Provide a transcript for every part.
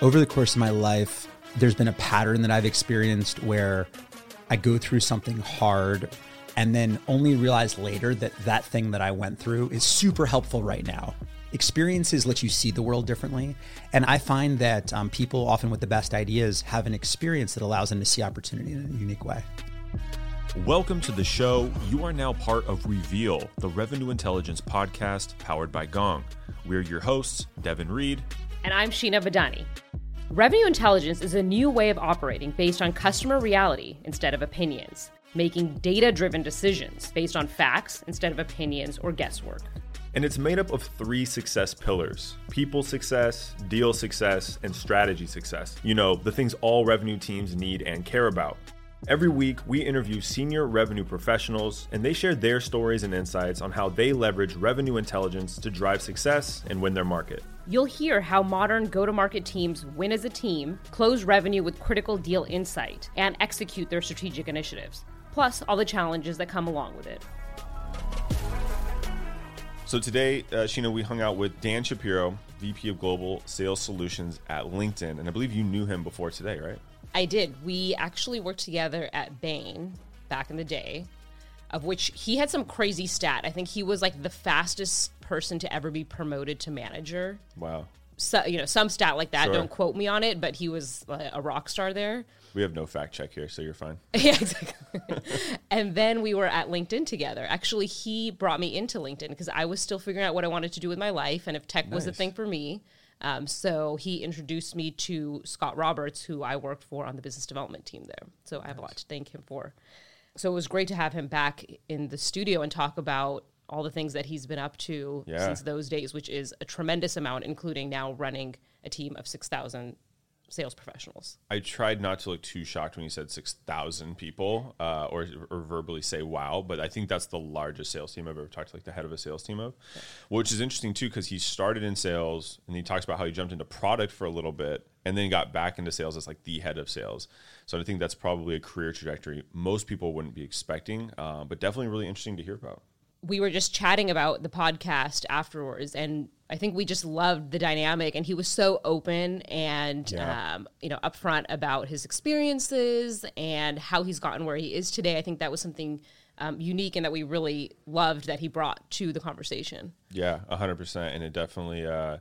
over the course of my life, there's been a pattern that I've experienced where I go through something hard and then only realize later that that thing that I went through is super helpful right now. Experiences let you see the world differently. And I find that um, people, often with the best ideas, have an experience that allows them to see opportunity in a unique way. Welcome to the show. You are now part of Reveal, the revenue intelligence podcast powered by Gong. We're your hosts, Devin Reed. And I'm Sheena Badani. Revenue intelligence is a new way of operating based on customer reality instead of opinions, making data driven decisions based on facts instead of opinions or guesswork. And it's made up of three success pillars people success, deal success, and strategy success. You know, the things all revenue teams need and care about. Every week, we interview senior revenue professionals, and they share their stories and insights on how they leverage revenue intelligence to drive success and win their market. You'll hear how modern go to market teams win as a team, close revenue with critical deal insight, and execute their strategic initiatives, plus all the challenges that come along with it. So today, uh, Sheena, we hung out with Dan Shapiro, VP of Global Sales Solutions at LinkedIn, and I believe you knew him before today, right? I did. We actually worked together at Bain back in the day, of which he had some crazy stat. I think he was like the fastest person to ever be promoted to manager. Wow. So, you know, some stat like that. Sure. Don't quote me on it, but he was uh, a rock star there. We have no fact check here, so you're fine. yeah, exactly. and then we were at LinkedIn together. Actually, he brought me into LinkedIn because I was still figuring out what I wanted to do with my life and if tech was a thing for me. Um, so he introduced me to Scott Roberts, who I worked for on the business development team there. So I have a lot to thank him for. So it was great to have him back in the studio and talk about all the things that he's been up to Yeah. since those days, which is a tremendous amount, including now running a team of 6,000 sales professionals. I tried not to look too shocked when you said 6,000 people uh, or, or verbally say wow, but I think that's the largest sales team I've ever talked to, like the head of a sales team of, which is interesting too, because he started in sales and he talks about how he jumped into product for a little bit and then got back into sales as like the head of sales. So I think that's probably a career trajectory most people wouldn't be expecting, uh, but definitely really interesting to hear about. We were just chatting about the podcast afterwards and i think we just loved the dynamic and he was so open and Yeah. um, you know upfront about his experiences and how he's gotten where he is today i think that was something um, unique and that we really loved that he brought to the conversation Yeah, hundred percent, and it definitely uh,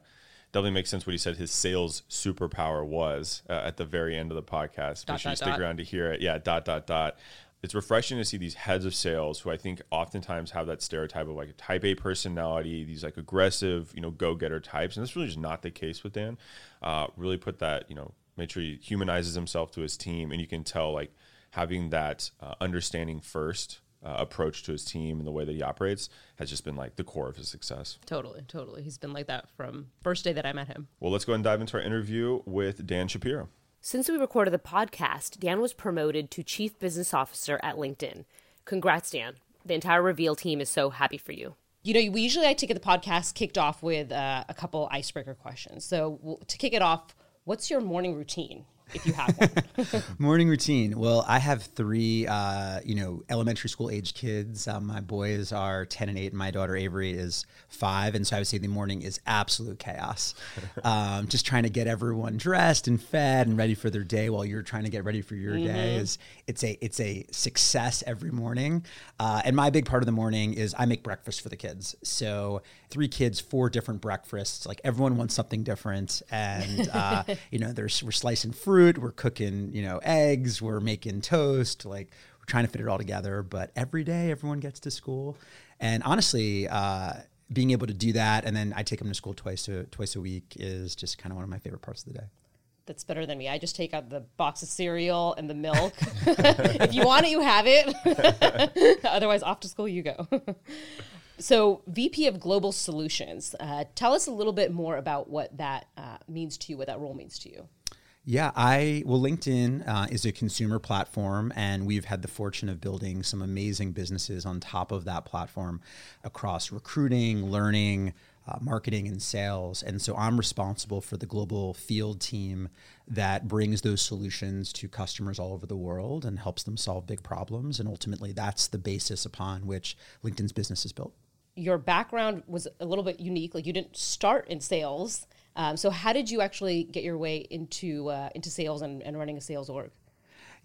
definitely makes sense what he said. His sales superpower was uh, at the very end of the podcast. Dot, Make sure you stick dot. around to hear it. Yeah, dot dot dot. It's refreshing to see these heads of sales who I think oftentimes have that stereotype of like a type A personality, these like aggressive, you know, go getter types, and that's really just not the case with Dan. Uh, really put that, you know, make sure he humanizes himself to his team, and you can tell like having that uh, understanding first uh, approach to his team and the way that he operates has just been like the core of his success. totally totally he's been like that from first day that i met him Well, let's go ahead and dive into our interview with Dan Shapiro. Since we recorded the podcast, Dan was promoted to Chief Business Officer at LinkedIn. Congrats, Dan. The entire Reveal team is so happy for you. You know, we usually like to get the podcast kicked off with uh, a couple icebreaker questions. So, to kick it off, what's your morning routine if you have one? Morning routine. Well, I have three, uh, you know, elementary school age kids. Um, my boys are 10 and 8, and my daughter Avery is five. And so I would say the morning is absolute chaos. um, just trying to get everyone dressed and fed and ready for their day while you're trying to get ready for your day is it's a it's a success every morning. Uh, and my big part of the morning is I make breakfast for the kids. So three kids, four different breakfasts. Like everyone wants something different, and uh, you know, there's we're slicing fruit, we're cooking, you know, eggs, we're making toast, like we're trying to fit it all together. But every day, everyone gets to school, and honestly. Uh, being able to do that, and then I take them to school twice a twice a week is just kind of one of my favorite parts of the day. That's better than me. I just take out the box of cereal and the milk. if you want it, you have it. Otherwise, off to school you go. So, VP of Global Solutions, uh, tell us a little bit more about what that uh, means to you, what that role means to you. Yeah, I well, LinkedIn uh, is a consumer platform, and we've had the fortune of building some amazing businesses on top of that platform across recruiting, learning, uh, marketing, and sales. And so I'm responsible for the global field team that brings those solutions to customers all over the world and helps them solve big problems. And ultimately, that's the basis upon which LinkedIn's business is built. Your background was a little bit unique. Like you didn't start in sales. Um, so how did you actually get your way into uh, into sales and, and running a sales org?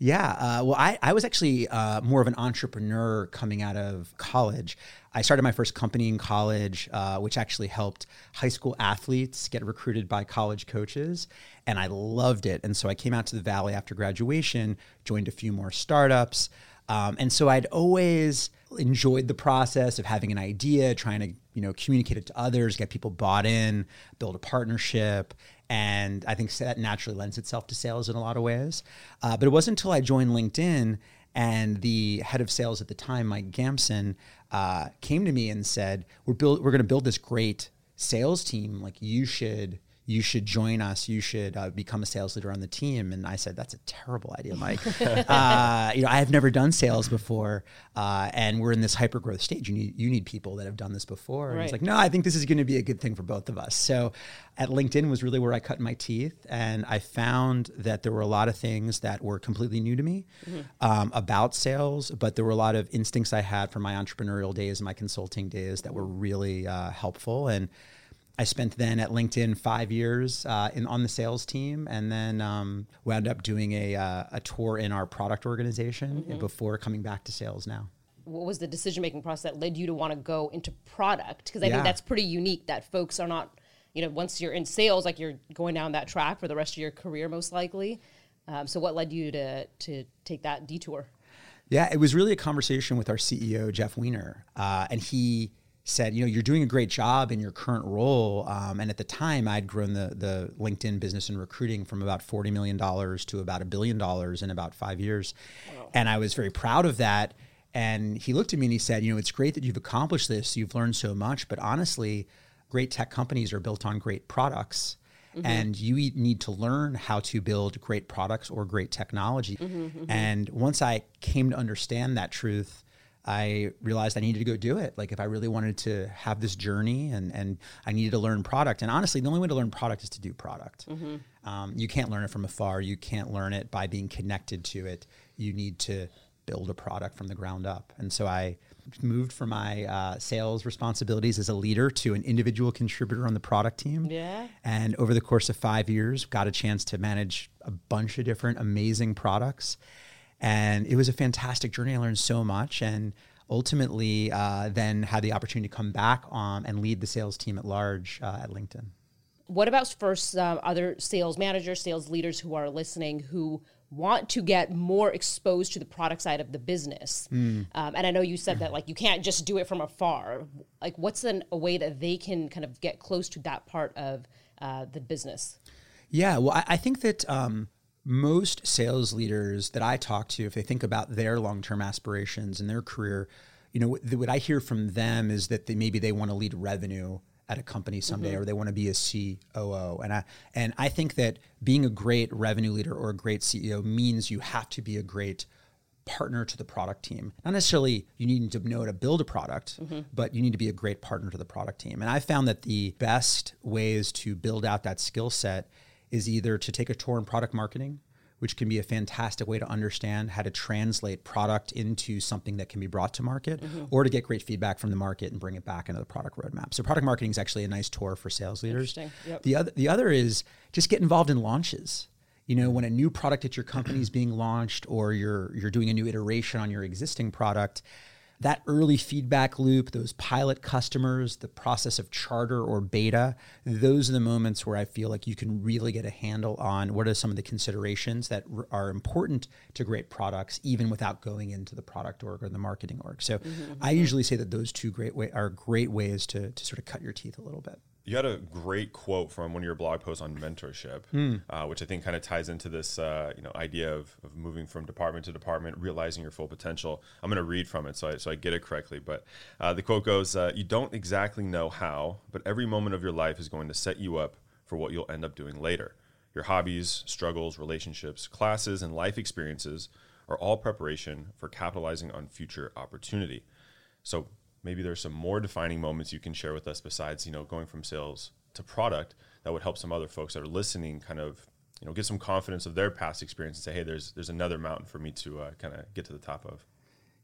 Yeah, uh, well, I, I was actually uh, more of an entrepreneur coming out of college. I started my first company in college, uh, which actually helped high school athletes get recruited by college coaches, and I loved it. And so I came out to the Valley after graduation, joined a few more startups, um, and so I'd always enjoyed the process of having an idea, trying to you know communicate it to others, get people bought in, build a partnership, and I think that naturally lends itself to sales in a lot of ways. Uh, but it wasn't until I joined LinkedIn and the head of sales at the time, Mike Gamson, uh, came to me and said, "We're build, we're going to build this great sales team. Like you should." You should join us. You should uh, become a sales leader on the team. And I said, that's a terrible idea, Mike. uh, you know, I have never done sales before, uh, and we're in this hyper growth stage. You need you need people that have done this before. And Right. he's like, no, I think this is going to be a good thing for both of us. So, at LinkedIn was really where I cut my teeth, and I found that there were a lot of things that were completely new to me um, about sales, but there were a lot of instincts I had from my entrepreneurial days and my consulting days that were really uh, helpful and. I spent then at LinkedIn five years uh, in on the sales team, and then um, wound up doing a, uh, a tour in our product organization before coming back to sales. Now, What was the decision making process that led you to want to go into product? Because I Yeah. think that's pretty unique that folks are not, you know, once you're in sales, like you're going down that track for the rest of your career, most likely. Um, so what led you to to take that detour? yeah, it was really a conversation with our CEO Jeff Weiner, uh, and he said, you know, you're doing a great job in your current role. Um, and at the time, I'd grown the the LinkedIn business and recruiting from about forty million dollars to about a billion dollars in about five years, and I was very proud of that. And he looked at me and he said, you know, it's great that you've accomplished this. You've learned so much, but honestly, great tech companies are built on great products. Mm-hmm. And you need to learn how to build great products or great technology. Mm-hmm, mm-hmm. And once I came to understand that truth, I realized I needed to go do it. Like if I really wanted to have this journey and, and I needed to learn product. And honestly, the only way to learn product is to do product. Um, you can't learn it from afar. You can't learn it by being connected to it. You need to build a product from the ground up. And so I moved from my uh, sales responsibilities as a leader to an individual contributor on the product team. Yeah. And over the course of five years, got a chance to manage a bunch of different amazing products. And it was a fantastic journey. I learned so much. And ultimately, uh, then had the opportunity to come back on and lead the sales team at large uh, at LinkedIn. What about first um, other sales managers, sales leaders who are listening who want to get more exposed to the product side of the business? Um, and I know you said that like you can't just do it from afar. Like, what's an, a way that they can kind of get close to that part of uh, the business? Yeah, well, I, I think that um, most sales leaders that I talk to, if they think about their long-term aspirations and their career, you know, what, what I hear from them is that they, maybe they want to lead revenue at a company someday, mm-hmm. or they want to be a COO. And I and I think that being a great revenue leader or a great CEO means you have to be a great partner to the product team. Not necessarily you need to know how to build a product, mm-hmm. but you need to be a great partner to the product team. And I found that the best ways to build out that skill set is either to take a tour in product marketing, which can be a fantastic way to understand how to translate product into something that can be brought to market, mm-hmm. or to get great feedback from the market and bring it back into the product roadmap. So product marketing is actually a nice tour for sales leaders. Yep. The other the other is just get involved in launches. You know, when a new product at your company is being launched or you're you're doing a new iteration on your existing product, that early feedback loop, those pilot customers, the process of charter or beta, those are the moments where I feel like you can really get a handle on what are some of the considerations that r- are important to great products, even without going into the product org or the marketing org. So mm-hmm. I usually say that those two great way are great ways to, to sort of cut your teeth a little bit. You had a great quote from one of your blog posts on mentorship, uh, which I think kind of ties into this, uh, you know, idea of, of moving from department to department, realizing your full potential. I'm going to read from it so I, so I get it correctly. But uh, the quote goes, uh, "You don't exactly know how, but every moment of your life is going to set you up for what you'll end up doing later. Your hobbies, struggles, relationships, classes, and life experiences are all preparation for capitalizing on future opportunity." So maybe there's some more defining moments you can share with us besides you know going from sales to product that would help some other folks that are listening kind of you know get some confidence of their past experience and say hey there's there's another mountain for me to uh, kind of get to the top of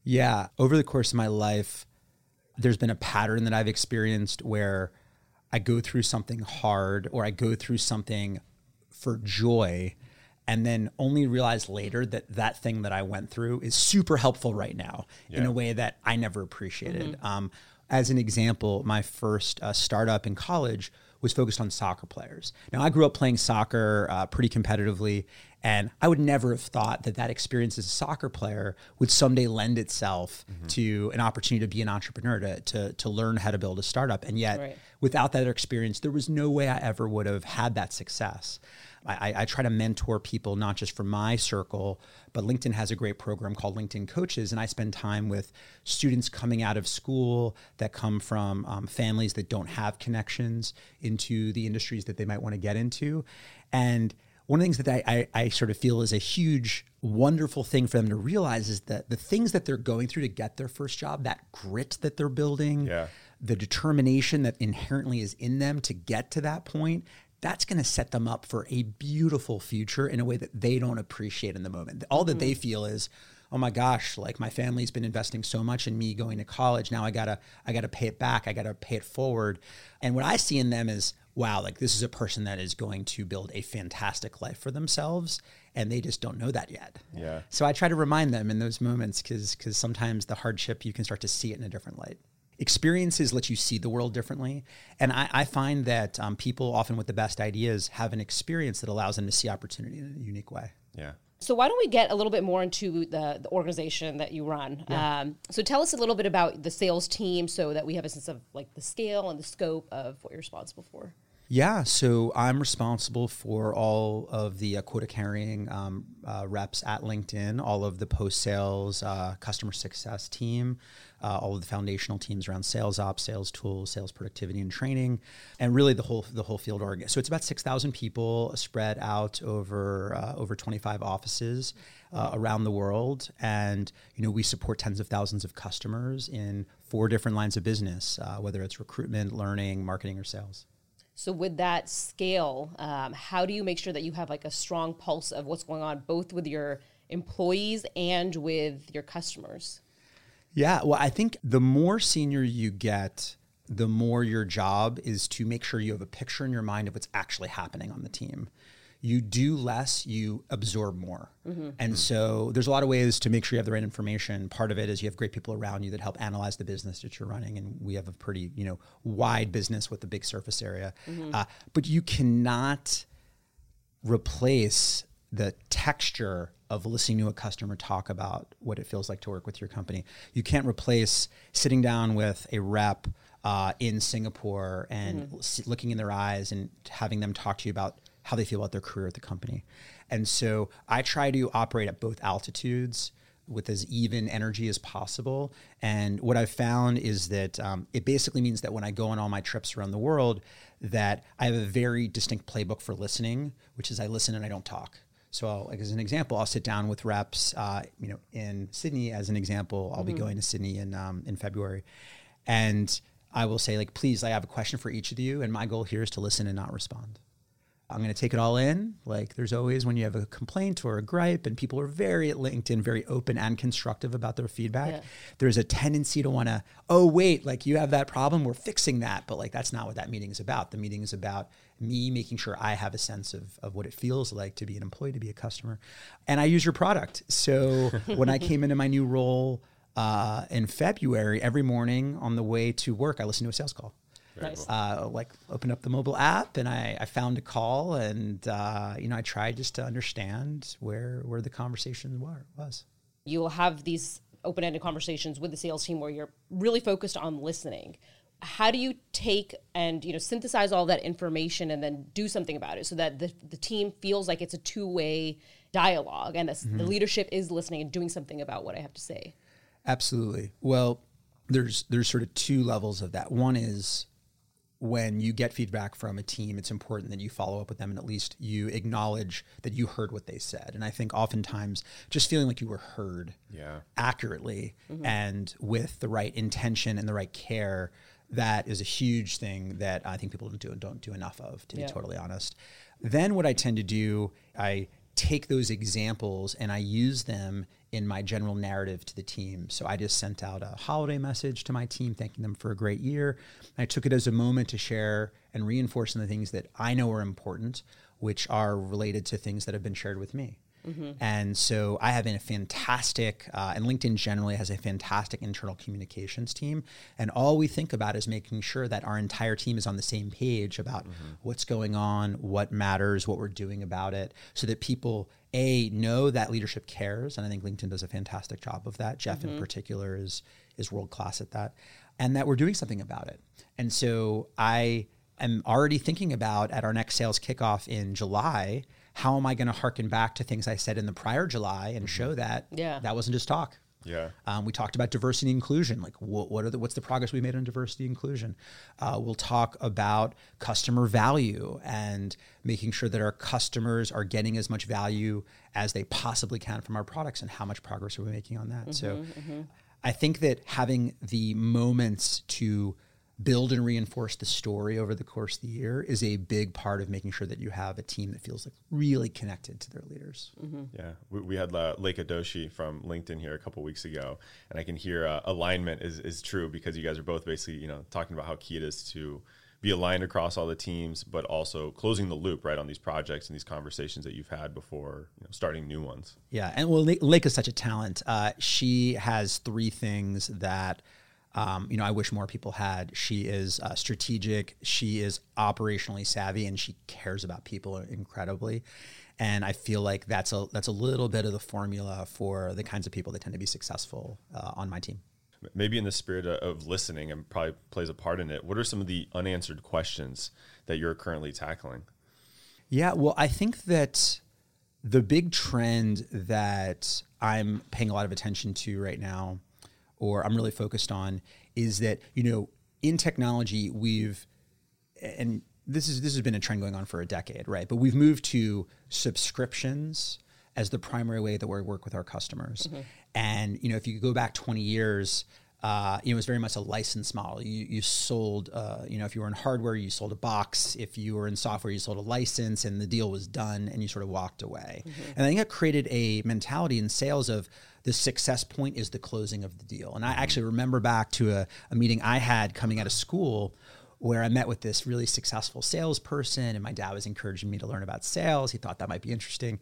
Yeah. Over the course of my life, there's been a pattern that I've experienced where I go through something hard or I go through something for joy and then only realize later that that thing that I went through is super helpful right now in a way that I never appreciated. Um, as an example, my first uh, startup in college was focused on soccer players. Now, I grew up playing soccer uh, pretty competitively, and I would never have thought that that experience as a soccer player would someday lend itself to an opportunity to be an entrepreneur, to, to, to learn how to build a startup. And yet, Right. without that experience, there was no way I ever would have had that success. I, I- try to mentor people, not just from my circle, but LinkedIn has a great program called LinkedIn Coaches. And I spend time with students coming out of school that come from um, families that don't have connections into the industries that they might want to get into. And one of the things that I, I, I sort of feel is a huge, wonderful thing for them to realize is that the things that they're going through to get their first job, that grit that they're building, Yeah. the determination that inherently is in them to get to that point, that's going to set them up for a beautiful future in a way that they don't appreciate in the moment. All that they mm-hmm. feel is, oh my gosh, like my family's been investing so much in me going to college. Now I gotta, I gotta pay it back. I gotta pay it forward. And what I see in them is, wow, like this is a person that is going to build a fantastic life for themselves, and they just don't know that yet. Yeah. So I try to remind them in those moments because because sometimes the hardship you can start to see it in a different light. Experiences let you see the world differently, and I, I find that um, people often with the best ideas have an experience that allows them to see opportunity in a unique way. Yeah. So why don't we get a little bit more into the, the organization that you run? Um, so tell us a little bit about the sales team, so that we have a sense of like the scale and the scope of what you're responsible for. Yeah, so I'm responsible for all of the uh, quota carrying um, uh, reps at LinkedIn, all of the post sales, uh, customer success team, uh, all of the foundational teams around sales ops, sales tools, sales productivity and training, and really the whole the whole field org. So it's about six thousand people spread out over uh, over 25 offices uh, around the world, and you know we support tens of thousands of customers in four different lines of business, whether it's recruitment, learning, marketing, or sales. So with that scale, um, how do you make sure that you have like a strong pulse of what's going on, both with your employees and with your customers? Yeah, well, I think the more senior you get, the more your job is to make sure you have a picture in your mind of what's actually happening on the team. You do less, you absorb more. And so there's a lot of ways to make sure you have the right information. Part of it is you have great people around you that help analyze the business that you're running. And we have a pretty, you know, wide business with a big surface area. Uh, but you cannot replace the texture of listening to a customer talk about what it feels like to work with your company. You can't replace sitting down with a rep uh, in Singapore and s- looking in their eyes and having them talk to you about how they feel about their career at the company. And so I try to operate at both altitudes with as even energy as possible. And what I've found is that um, it basically means that when I go on all my trips around the world, that I have a very distinct playbook for listening, which is I listen and I don't talk. So, I'll, like as an example, I'll sit down with reps. Uh, you know, in Sydney, as an example, I'll be going to Sydney in um, in February, and I will say like, please, I have a question for each of you, and my goal here is to listen and not respond. I'm going to take it all in. Like there's always when you have a complaint or a gripe, and people are very at LinkedIn, very open and constructive about their feedback. Yeah. There's a tendency to want to, oh wait, like you have that problem, we're fixing that. But like that's not what that meeting is about. The meeting is about me making sure I have a sense of, of what it feels like to be an employee, to be a customer, and I use your product. So when I came into my new role uh, in February, every morning on the way to work, I listened to a sales call nice. uh, like opened up the mobile app and I, I found a call and uh, you know I tried just to understand where where the conversation were, was. you will have these open-ended conversations with the sales team where you're really focused on listening how do you take and you know synthesize all that information and then do something about it so that the, the team feels like it's a two-way dialogue and that's, the leadership is listening and doing something about what i have to say Absolutely. Well, there's there's sort of two levels of that. One is when you get feedback from a team, it's important that you follow up with them and at least you acknowledge that you heard what they said. And I think oftentimes just feeling like you were heard Yeah. accurately mm-hmm. and with the right intention and the right care, that is a huge thing that I think people don't do don't do enough of, to Yeah. be totally honest. Then what I tend to do, I take those examples and I use them in my general narrative to the team. So I just sent out a holiday message to my team thanking them for a great year. I took it as a moment to share and reinforcing the things that I know are important, which are related to things that have been shared with me. Mm-hmm. And so I have been a fantastic, uh, and LinkedIn generally has a fantastic internal communications team. And all we think about is making sure that our entire team is on the same page about mm-hmm. what's going on, what matters, what we're doing about it, so that people, A, know that leadership cares. And I think LinkedIn does a fantastic job of that. Jeff, in mm-hmm. particular, is, is world class at that. And that we're doing something about it. And so I am already thinking about at our next sales kickoff in July how am I going to harken back to things I said in the prior July and show that Yeah. that wasn't just talk. Yeah. Um, we talked about diversity and inclusion. Like, what, what are the, what's the progress we made on diversity and inclusion? Uh, we'll talk about customer value and making sure that our customers are getting as much value as they possibly can from our products and how much progress are we making on that. so, I think that having the moments to build and reinforce the story over the course of the year is a big part of making sure that you have a team that feels like really connected to their leaders. Yeah, we, we had uh, Lake Adoshi from LinkedIn here a couple weeks ago, and I can hear uh, alignment is, is true because you guys are both basically you know talking about how key it is to be aligned across all the teams, but also closing the loop right on these projects and these conversations that you've had before you know, starting new ones. Yeah, and well, Lake, Lake is such a talent. Uh, she has three things that um, you know I wish more people had. She is uh, strategic. She is operationally savvy, and she cares about people incredibly. And I feel like that's a that's a little bit of the formula for the kinds of people that tend to be successful uh, on my team. Maybe in the spirit of- of listening and probably plays a part in it. What are some of the unanswered questions that you're currently tackling? Yeah, well, I think that the big trend that I'm paying a lot of attention to right now, or I'm really focused on, is that you know in technology we've and this is this has been a trend going on for a decade, right? But we've moved to subscriptions as the primary way that we work with our customers. Mm-hmm. And you know, if you go back 20 years, uh, you know, it was very much a license model. You you sold, uh, you know, if you were in hardware, you sold a box. If you were in software, you sold a license, and the deal was done, and you sort of walked away. And I think it created a mentality in sales of the success point is the closing of the deal. And I actually remember back to a, a meeting I had coming out of school where I met with this really successful salesperson, and my dad was encouraging me to learn about sales. He thought that might be interesting.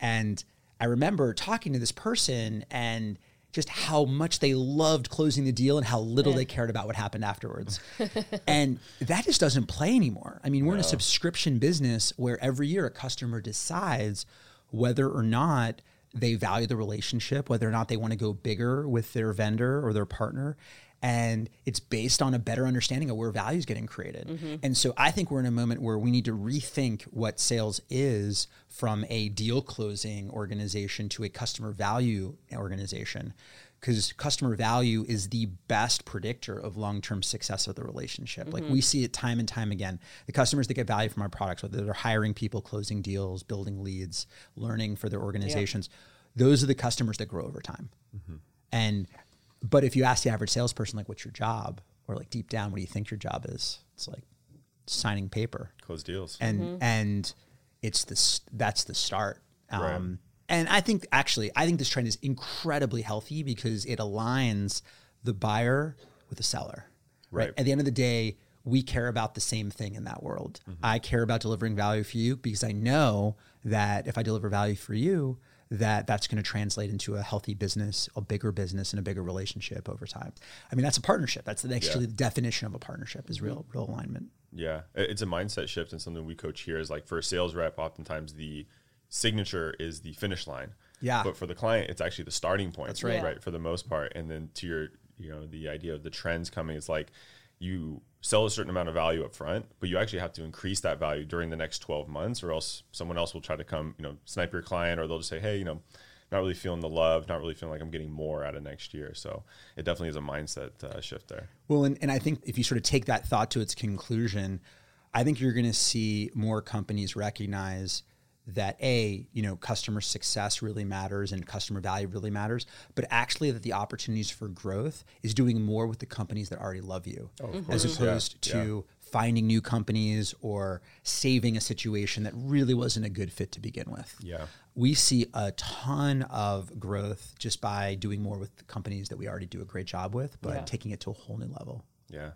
And I remember talking to this person and just how much they loved closing the deal and how little they cared about what happened afterwards. and that just doesn't play anymore. I mean, we're in a subscription business where every year a customer decides whether or not they value the relationship, whether or not they want to go bigger with their vendor or their partner. And it's based on a better understanding of where value is getting created. Mm-hmm. And so I think we're in a moment where we need to rethink what sales is from a deal closing organization to a customer value organization. Because customer value is the best predictor of long term success of the relationship. Like we mm-hmm. see it time and time again. The customers that get value from our products, whether they're hiring people, closing deals, building leads, learning for their organizations, those are the customers that grow over time. Mm-hmm. And but if you ask the average salesperson, like, what's your job? Or like deep down, what do you think your job is? It's like signing paper. Close deals. And and it's this that's the start. Right. Um, and I think actually, I think this trend is incredibly healthy because it aligns the buyer with the seller. Right. At the end of the day, we care about the same thing in that world. I care about delivering value for you because I know that if I deliver value for you, that that's going to translate into a healthy business, a bigger business, and a bigger relationship over time. I mean, that's a partnership. That's the, actually the definition of a partnership is real, mm-hmm. real alignment. Yeah, it's a mindset shift and something we coach here is like for a sales rep, oftentimes the signature is the finish line. Yeah. But for the client, it's actually the starting point. That's right. Right. For the most part. And then to your, you know, the idea of the trends coming, it's like you sell a certain amount of value up front, but you actually have to increase that value during the next 12 months or else someone else will try to come, you know, snipe your client or they'll just say, hey, you know, not really feeling the love, not really feeling like I'm getting more out of next year. So it definitely is a mindset uh, shift there. Well, and, and I think if you sort of take that thought to its conclusion, I think you're going to see more companies recognize that a you know customer success really matters and customer value really matters but actually that the opportunities for growth is doing more with the companies that already love you as opposed Yeah. to finding new companies or saving a situation that really wasn't a good fit to begin with Yeah. we see a ton of growth just by doing more with the companies that we already do a great job with but Yeah. taking it to a whole new level Yeah.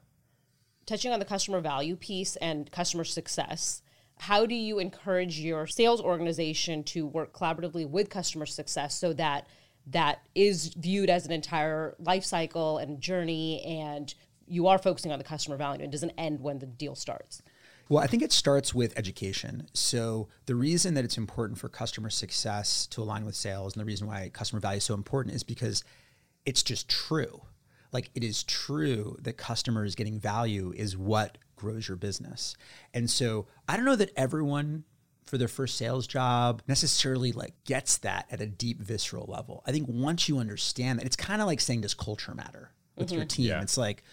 touching on the customer value piece and customer success, how do you encourage your sales organization to work collaboratively with customer success so that that is viewed as an entire life cycle and journey and you are focusing on the customer value and doesn't end when the deal starts? Well, I think it starts with education. So, the reason that it's important for customer success to align with sales and the reason why customer value is so important is because it's just true. Like, it is true that customers getting value is what grows your business. And so, I don't know that everyone for their first sales job necessarily like gets that at a deep visceral level. I think once you understand that, it's kind of like saying, does culture matter with mm-hmm. your team? Yeah. It's like,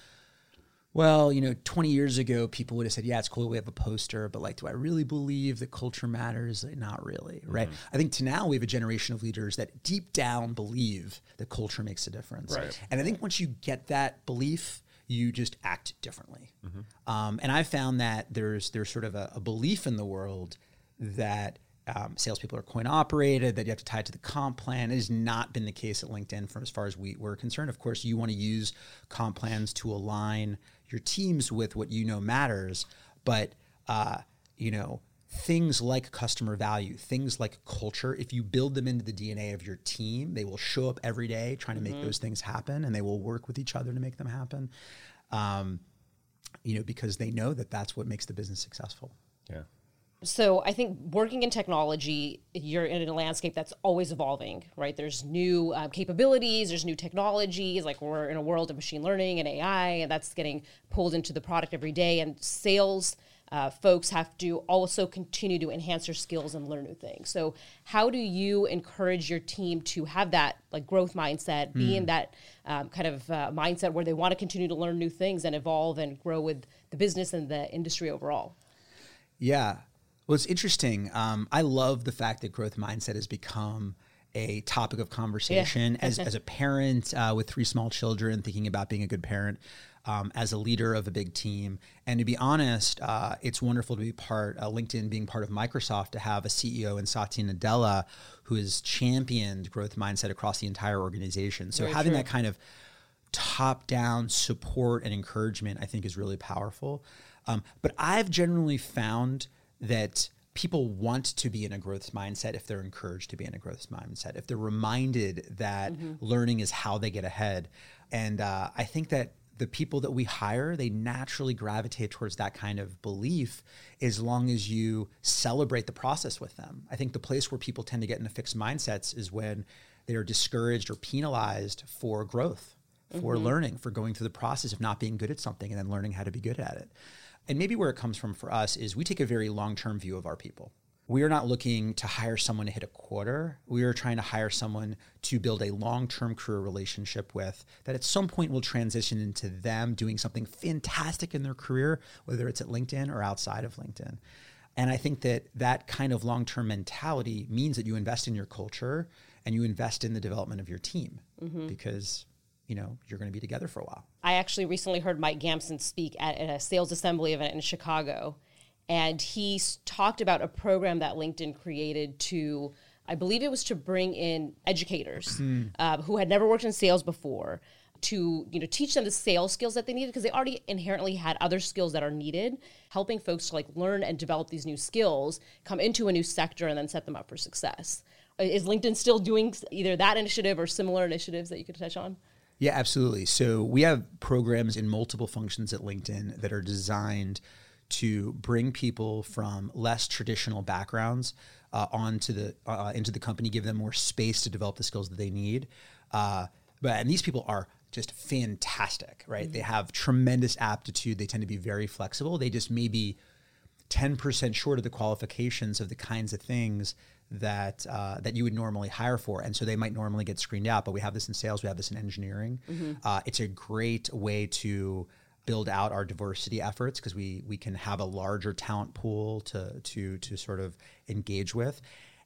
well, you know, 20 years ago, people would have said, yeah, it's cool we have a poster, but like, do I really believe that culture matters? Like, not really, right? Mm-hmm. I think to now we have a generation of leaders that deep down believe that culture makes a difference. Right. And I think once you get that belief, you just act differently. Mm-hmm. Um, and I found that there's there's sort of a, a belief in the world that um, salespeople are coin operated, that you have to tie it to the comp plan. It has not been the case at LinkedIn for as far as we were concerned. Of course, you want to use comp plans to align your teams with what you know matters, but uh, you know things like customer value, things like culture. If you build them into the DNA of your team, they will show up every day trying to make mm-hmm. those things happen, and they will work with each other to make them happen. Um, you know, because they know that that's what makes the business successful. Yeah so I think working in technology, you're in a landscape that's always evolving, right? There's new uh, capabilities, there's new technologies. Like we're in a world of machine learning and AI, and that's getting pulled into the product every day. And sales uh, folks have to also continue to enhance their skills and learn new things. So, how do you encourage your team to have that like growth mindset, mm. be in hmm. that um, kind of uh, mindset where they want to continue to learn new things and evolve and grow with the business and the industry overall? Yeah, well, it's interesting. Um, I love the fact that growth mindset has become a topic of conversation yeah. as, as a parent uh, with three small children, thinking about being a good parent, um, as a leader of a big team. And to be honest, uh, it's wonderful to be part, uh, LinkedIn being part of Microsoft, to have a CEO in Satya Nadella who has championed growth mindset across the entire organization. So Very having true. that kind of top down support and encouragement, I think, is really powerful. Um, but I've generally found that people want to be in a growth mindset if they're encouraged to be in a growth mindset, if they're reminded that mm-hmm. learning is how they get ahead. And uh, I think that the people that we hire, they naturally gravitate towards that kind of belief as long as you celebrate the process with them. I think the place where people tend to get into fixed mindsets is when they are discouraged or penalized for growth, for mm-hmm. learning, for going through the process of not being good at something and then learning how to be good at it. And maybe where it comes from for us is we take a very long term view of our people. We are not looking to hire someone to hit a quarter. We are trying to hire someone to build a long term career relationship with that at some point will transition into them doing something fantastic in their career, whether it's at LinkedIn or outside of LinkedIn. And I think that that kind of long term mentality means that you invest in your culture and you invest in the development of your team mm-hmm. because you know you're going to be together for a while. I actually recently heard Mike Gamson speak at, at a sales assembly event in Chicago, and he talked about a program that LinkedIn created to. I believe it was to bring in educators mm. uh, who had never worked in sales before to you know teach them the sales skills that they needed because they already inherently had other skills that are needed helping folks to like learn and develop these new skills come into a new sector and then set them up for success is linkedin still doing either that initiative or similar initiatives that you could touch on yeah, absolutely. So we have programs in multiple functions at LinkedIn that are designed to bring people from less traditional backgrounds uh, onto the uh, into the company, give them more space to develop the skills that they need. Uh, but and these people are just fantastic, right? Mm-hmm. They have tremendous aptitude. They tend to be very flexible. They just may be ten percent short of the qualifications of the kinds of things that uh, that you would normally hire for, and so they might normally get screened out. But we have this in sales, we have this in engineering. Mm-hmm. Uh, it's a great way to build out our diversity efforts because we we can have a larger talent pool to to to sort of engage with.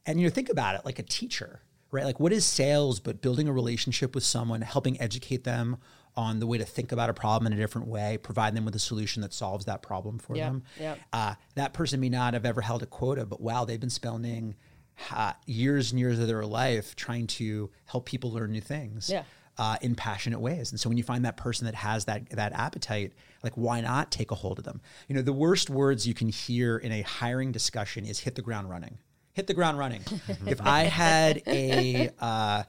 And you know, think about it like a teacher, right? Like what is sales but building a relationship with someone, helping educate them on the way to think about a problem in a different way, provide them with a solution that solves that problem for them. Uh, that person may not have ever held a quota, but wow, they've been spending years and years of their life trying to help people learn new things. Yeah. Uh, in passionate ways. And so when you find that person that has that that appetite, like why not take a hold of them? You know, the worst words you can hear in a hiring discussion is hit the ground running. Hit the ground running. if I had a uh,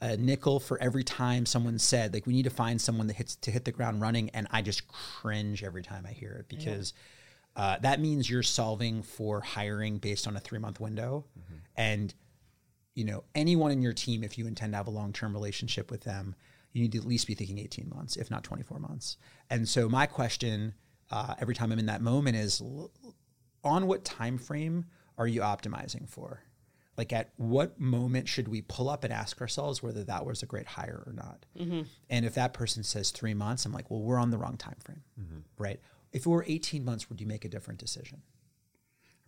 a nickel for every time someone said like we need to find someone that hits to hit the ground running, and I just cringe every time I hear it because. Uh, that means you're solving for hiring based on a three month window, and you know, anyone in your team, if you intend to have a long term relationship with them, you need to at least be thinking 18 months, if not 24 months. And so my question uh, every time I'm in that moment is on what time frame are you optimizing for? Like at what moment should we pull up and ask ourselves whether that was a great hire or not? And if that person says three months, I'm like, well, we're on the wrong time frame, right? If it were 18 months, would you make a different decision?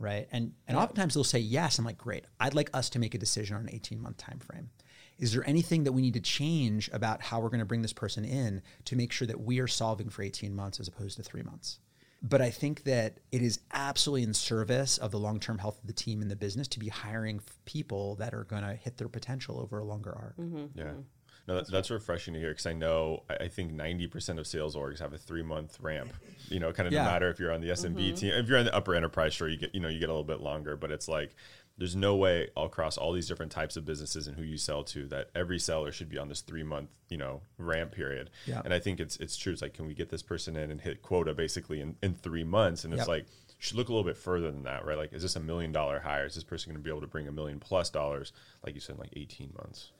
Right? And and oftentimes they'll say yes. I'm like, great. I'd like us to make a decision on an 18 month time frame. Is there anything that we need to change about how we're going to bring this person in to make sure that we are solving for 18 months as opposed to three months? But I think that it is absolutely in service of the long term health of the team and the business to be hiring people that are going to hit their potential over a longer arc. Mm-hmm. Yeah. Mm-hmm. No, that, that's refreshing to hear because I know I I think ninety percent of sales orgs have a three month ramp. You know, kind of Yeah. no matter if you're on the SMB mm-hmm. team, if you're on the upper enterprise, sure you get you know you get a little bit longer, but it's like there's no way across all these different types of businesses and who you sell to that every seller should be on this three month you know ramp period. Yeah. And I think it's it's true. It's like can we get this person in and hit quota basically in, in three months? And it's Yep. like should look a little bit further than that, right? Like is this a million dollar hire? Is this person going to be able to bring a million plus dollars? Like you said, in like eighteen months.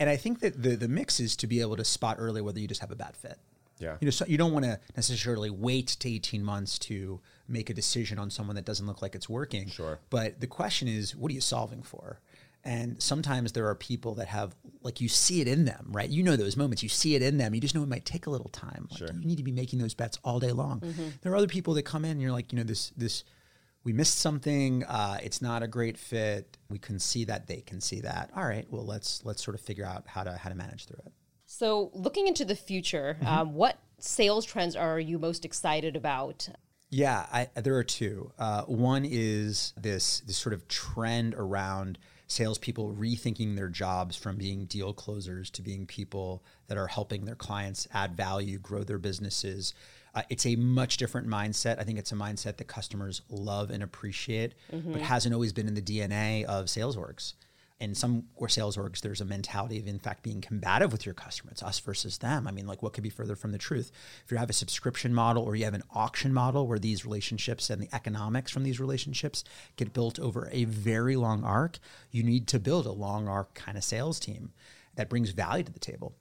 And I think that the the mix is to be able to spot early whether you just have a bad fit. Yeah. You know, so you don't want to necessarily wait to 18 months to make a decision on someone that doesn't look like it's working. Sure. But the question is, what are you solving for? And sometimes there are people that have, like, you see it in them, right? You know those moments. You see it in them. You just know it might take a little time. Like, Sure. You need to be making those bets all day long. Mm-hmm. There are other people that come in and you're like, you know, this, this, we missed something. Uh, it's not a great fit. We can see that. They can see that. All right. Well, let's let's sort of figure out how to how to manage through it. So, looking into the future, um, what sales trends are you most excited about? Yeah, I, there are two. Uh, one is this this sort of trend around salespeople rethinking their jobs from being deal closers to being people that are helping their clients add value, grow their businesses. Uh, it's a much different mindset. I think it's a mindset that customers love and appreciate, but hasn't always been in the DNA of sales orgs in some or sales orgs, there's a mentality of in fact being combative with your customer. It's us versus them. I mean, like what could be further from the truth? If you have a subscription model or you have an auction model where these relationships and the economics from these relationships get built over a very long arc, you need to build a long arc kind of sales team that brings value to the table.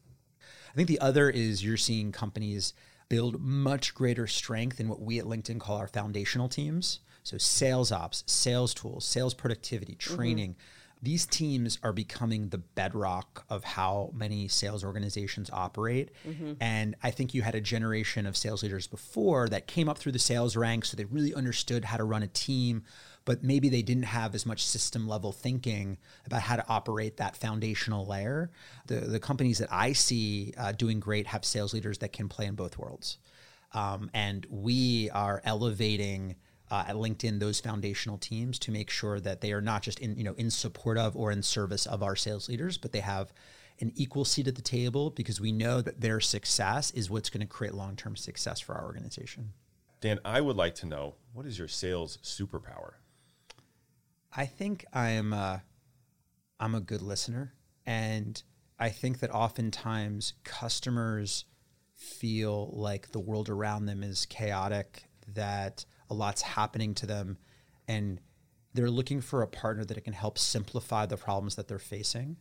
I think the other is you're seeing companies build much greater strength in what we at LinkedIn call our foundational teams. So sales ops, sales tools, sales productivity, mm-hmm. training. These teams are becoming the bedrock of how many sales organizations operate. Mm-hmm. And I think you had a generation of sales leaders before that came up through the sales ranks, so they really understood how to run a team, but maybe they didn't have as much system level thinking about how to operate that foundational layer. The, the companies that I see uh, doing great have sales leaders that can play in both worlds. Um, and we are elevating uh, at LinkedIn those foundational teams to make sure that they are not just in you know in support of or in service of our sales leaders, but they have an equal seat at the table because we know that their success is what's going to create long term success for our organization. Dan, I would like to know what is your sales superpower? I think I'm a, I'm a good listener, and I think that oftentimes customers feel like the world around them is chaotic, that a lot's happening to them, and they're looking for a partner that can help simplify the problems that they're facing.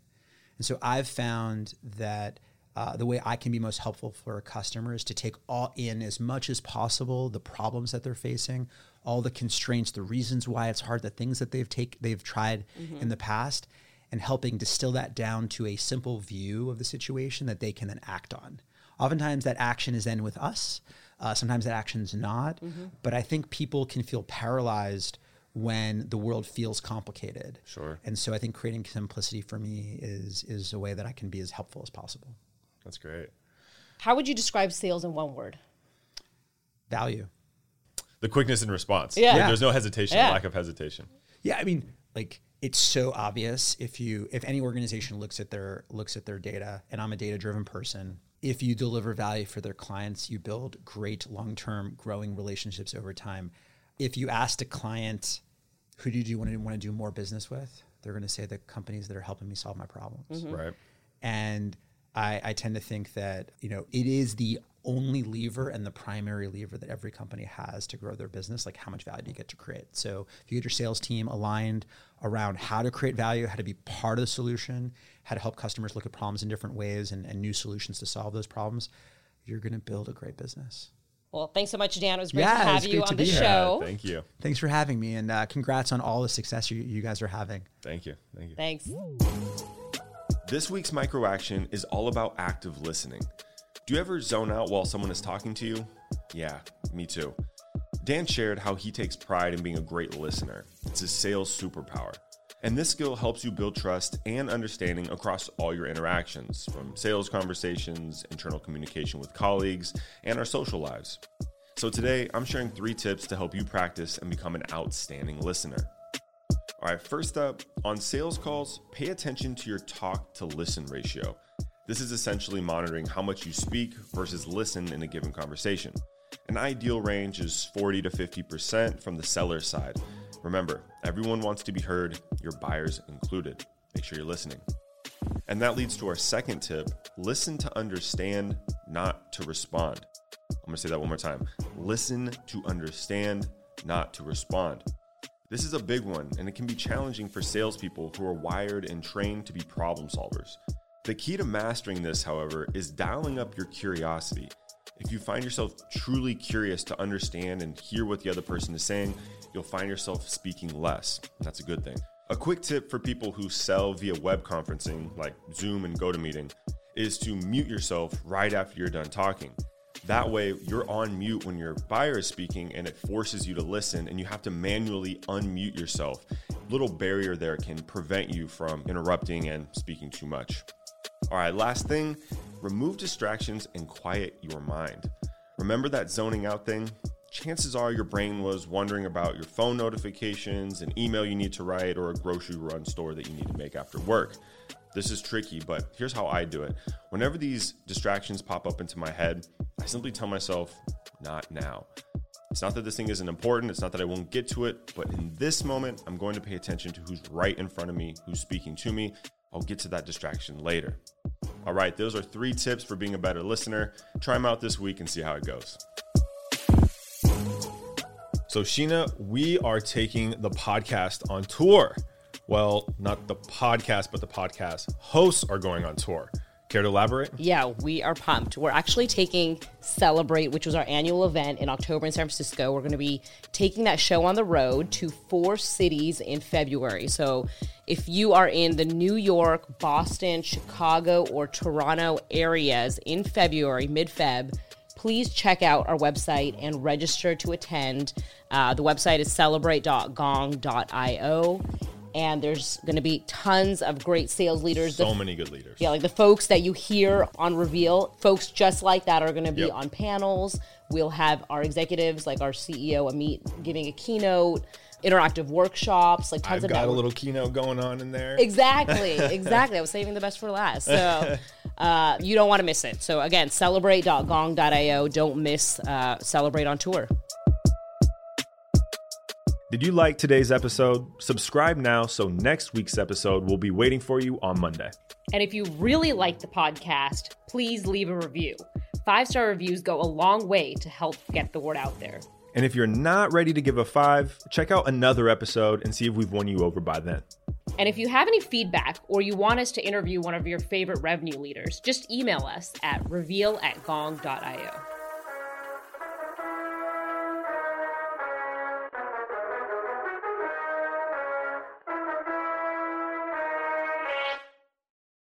And so I've found that uh, the way I can be most helpful for a customer is to take all in as much as possible the problems that they're facing, all the constraints, the reasons why it's hard, the things that they've take they've tried in the past, and helping distill that down to a simple view of the situation that they can then act on. Oftentimes, that action is then with us. Uh, sometimes that action's not. But I think people can feel paralyzed when the world feels complicated. Sure. And so I think creating simplicity for me is is a way that I can be as helpful as possible. That's great. How would you describe sales in one word? Value. The quickness in response. Yeah. Like, There's no hesitation, Yeah. lack of hesitation. Yeah, I mean, like it's so obvious if you if any organization looks at their looks at their data and i'm a data driven person if you deliver value for their clients you build great long-term growing relationships over time if you asked a client who do you want to want to do more business with they're going to say the companies that are helping me solve my problems mm-hmm. Right. and I, I tend to think that you know it is the only lever and the primary lever that every company has to grow their business like how much value do you get to create so if you get your sales team aligned around how to create value how to be part of the solution how to help customers look at problems in different ways and, and new solutions to solve those problems you're going to build a great business Well, thanks so much, Dan. It was great Yeah, to have you great to on the be here. show. Thank you. thanks for having me and uh, congrats on all the success you, you guys are having Thank you. Thank you. Thanks. This week's micro action is all about active listening. Do you ever zone out while someone is talking to you? Yeah, me too. Dan shared how he takes pride in being a great listener. It's his sales superpower. And this skill helps you build trust and understanding across all your interactions, from sales conversations, internal communication with colleagues, and our social lives. So today, I'm sharing three tips to help you practice and become an outstanding listener. All right, first up, on sales calls, pay attention to your talk to listen ratio. This is essentially monitoring how much you speak versus listen in a given conversation. An ideal range is 40 to 50% from the seller side. Remember, everyone wants to be heard, your buyers included. Make sure you're listening. And that leads to our second tip listen to understand, not to respond. I'm gonna say that one more time. Listen to understand, not to respond. This is a big one, and it can be challenging for salespeople who are wired and trained to be problem solvers. The key to mastering this, however, is dialing up your curiosity. If you find yourself truly curious to understand and hear what the other person is saying, you'll find yourself speaking less. That's a good thing. A quick tip for people who sell via web conferencing, like Zoom and GoToMeeting, is to mute yourself right after you're done talking. That way, you're on mute when your buyer is speaking and it forces you to listen, and you have to manually unmute yourself. Little barrier there can prevent you from interrupting and speaking too much. All right, last thing remove distractions and quiet your mind. Remember that zoning out thing? Chances are your brain was wondering about your phone notifications, an email you need to write, or a grocery run store that you need to make after work. This is tricky, but here's how I do it. Whenever these distractions pop up into my head, I simply tell myself, not now. It's not that this thing isn't important, it's not that I won't get to it, but in this moment, I'm going to pay attention to who's right in front of me, who's speaking to me. I'll get to that distraction later. All right, those are three tips for being a better listener. Try them out this week and see how it goes. So, Sheena, we are taking the podcast on tour. Well, not the podcast, but the podcast hosts are going on tour. Care to elaborate? Yeah, we are pumped. We're actually taking Celebrate, which was our annual event in October in San Francisco. We're going to be taking that show on the road to four cities in February. So if you are in the New York, Boston, Chicago, or Toronto areas in February, mid Feb, please check out our website and register to attend. Uh, the website is celebrate.gong.io. And there's going to be tons of great sales leaders. So The many good leaders. yeah, like the folks that you hear on Reveal, folks just like that are going to be Yep. on panels. We'll have our executives, like our CEO Amit, giving a keynote, interactive workshops, like tons I've of got a little keynote going on in there. Exactly, exactly. I was saving the best for last. So uh, you don't want to miss it. So again, celebrate.gong.io. Don't miss uh, Celebrate on Tour. Did you like today's episode? Subscribe now so next week's episode will be waiting for you on Monday. And if you really like the podcast, please leave a review. Five star reviews go a long way to help get the word out there. And if you're not ready to give a five, check out another episode and see if we've won you over by then. And if you have any feedback or you want us to interview one of your favorite revenue leaders, just email us at reveal at gong.io.